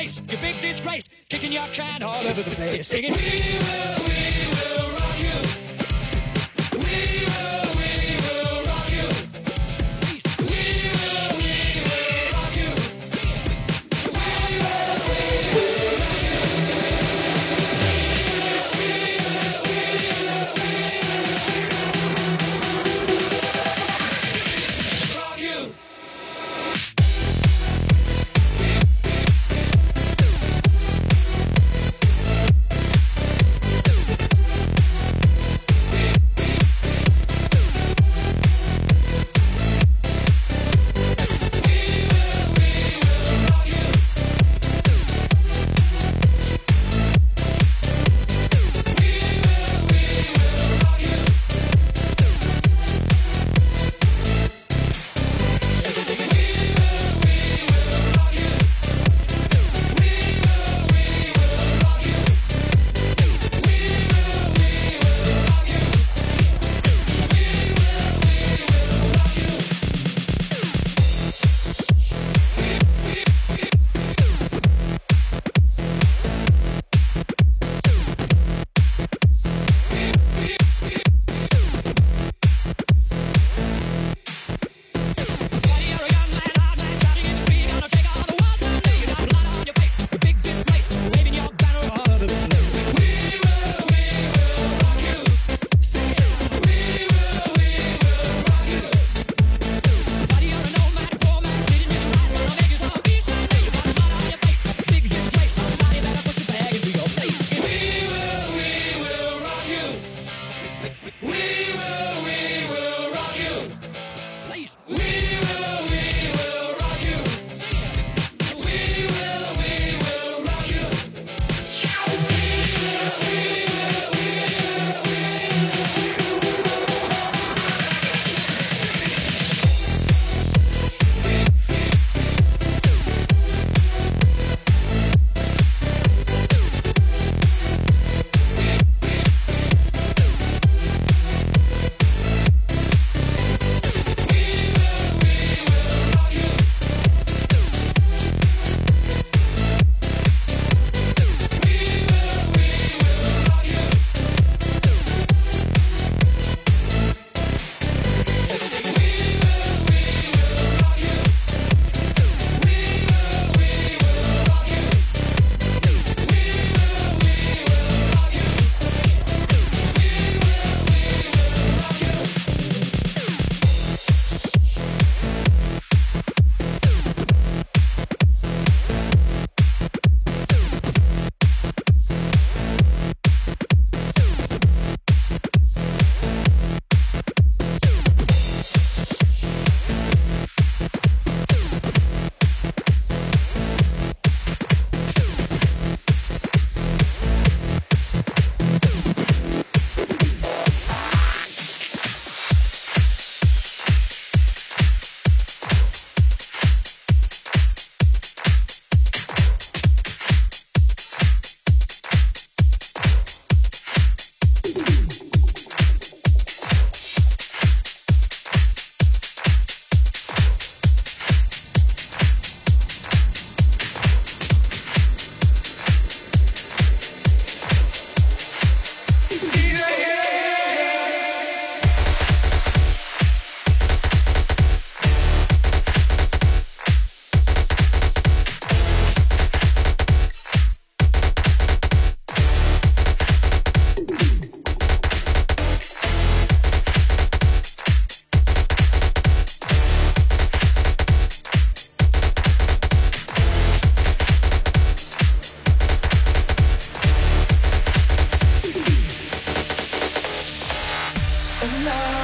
face, you big disgrace, kicking your can all over the place, singing, We will, we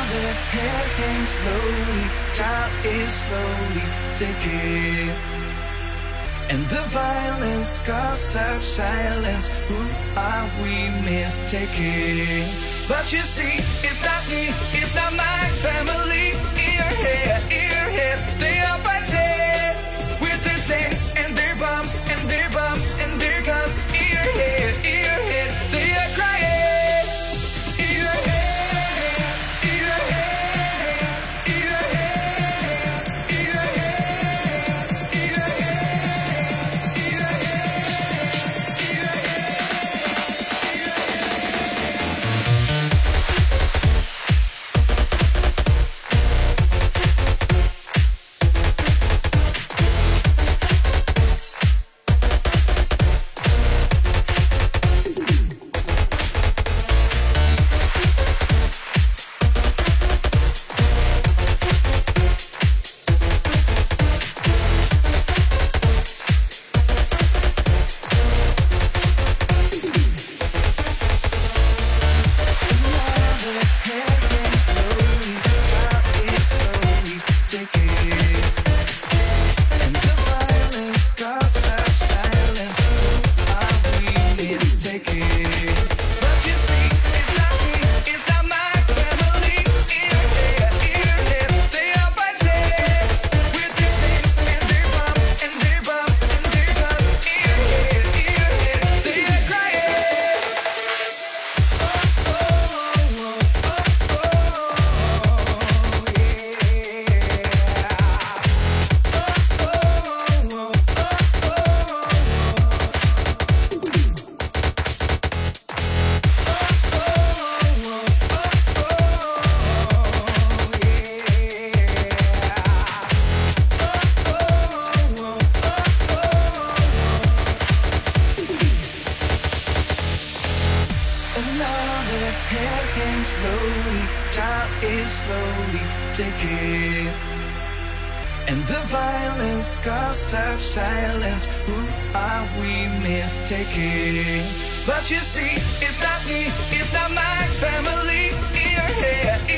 Head hangs slowly, child is slowly taking. And the violence caused such silence. Who are we mistaking? But you see, it's not me, it's not my family. Another head hangs slowly, time is slowly ticking. And the violence caused such silence. Who are we mistaking? But you see, it's not me, it's not my family. In your head,